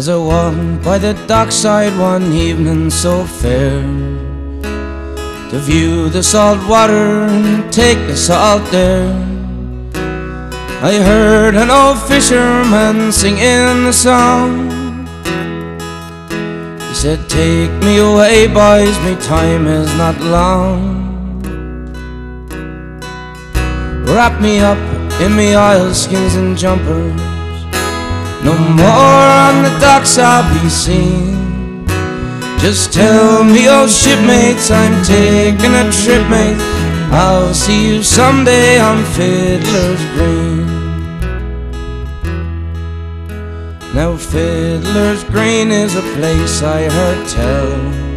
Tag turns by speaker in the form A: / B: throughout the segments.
A: As I walked by the dockside one evening so fair. To view the salt water and take the salt there. I heard an old fisherman singing a song. He said, take me away boys, me time is not long. Wrap me up in me oilskins and jumpers no more on the docks I'll be seen. Just tell me, oh shipmates, I'm taking a trip, mate. I'll see you someday on Fiddler's Green. Now, Fiddler's Green is a place I heard tell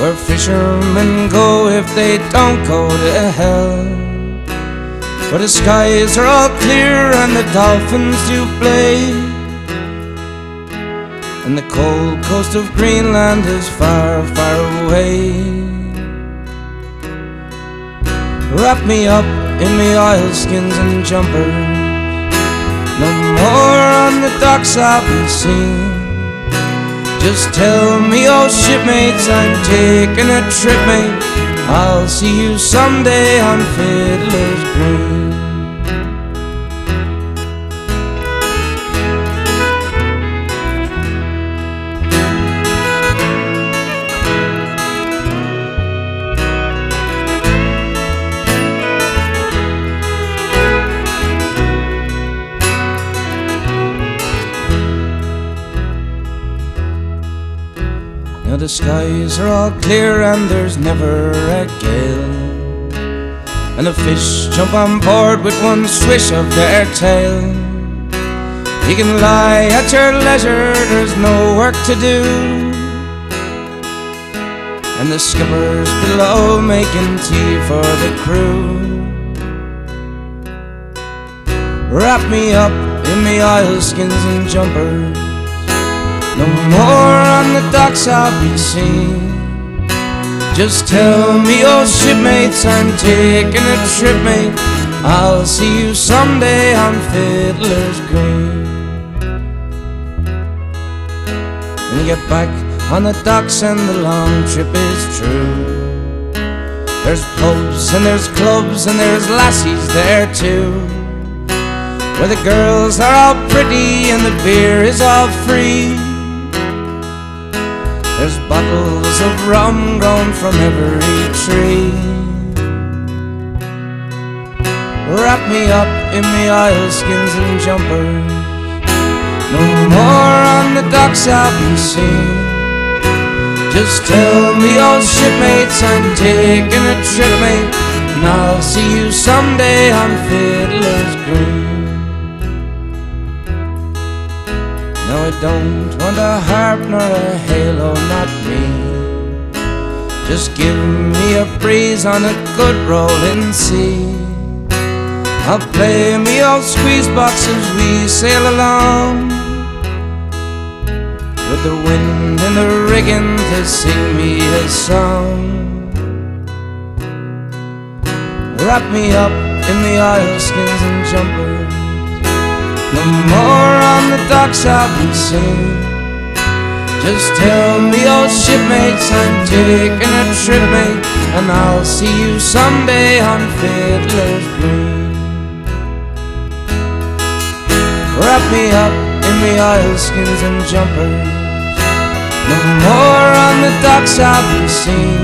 A: where fishermen go if they don't go to hell. Where the skies are all clear and the dolphins do play. And the cold coast of Greenland is far, far away. Wrap me up in me oilskins and jumpers No more on the docks I'll be seen. Just tell me, oh shipmates, I'm taking a trip, mate. I'll see you someday on the skies are all clear and there's never a gale. And the fish jump on board with one swish of their tail. You can lie at your leisure, there's no work to do. And the skipper's below making tea for the crew. Wrap me up in me oilskins and jumpers. No more on the docks I'll be seen. Just tell me, oh shipmates, I'm taking a trip, mate. I'll see you someday on Fiddler's Green. When you get back on the docks and the long trip is true. There's pubs and there's clubs and there's lassies there too. Where the girls are all pretty and the beer is all free. There's bottles of rum grown from every tree. Wrap me up in me oilskins and jumpers. No more on the docks I'll be seen. Just tell me, old shipmates, I'm taking a trip, mate, and I'll see you someday on Fiddler's Green. No, I don't want a harp nor a halo, not me. Just give me a breeze on a good rolling sea. I'll play me old squeeze box as we sail along. With the wind in the rigging to sing me a song. Wrap me up in the oilskins and jumpers. No more on the docks I'll be seen. Just tell me, old shipmates, I'm taking a trip, mate, and I'll see you someday on Fiddler's Green. Wrap me up in me oilskins and jumpers. No more on the docks I'll be seen.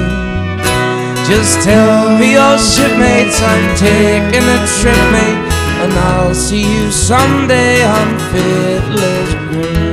A: Just tell me, old shipmates, I'm taking a trip, mate and I'll see you someday on Fiddler's Green.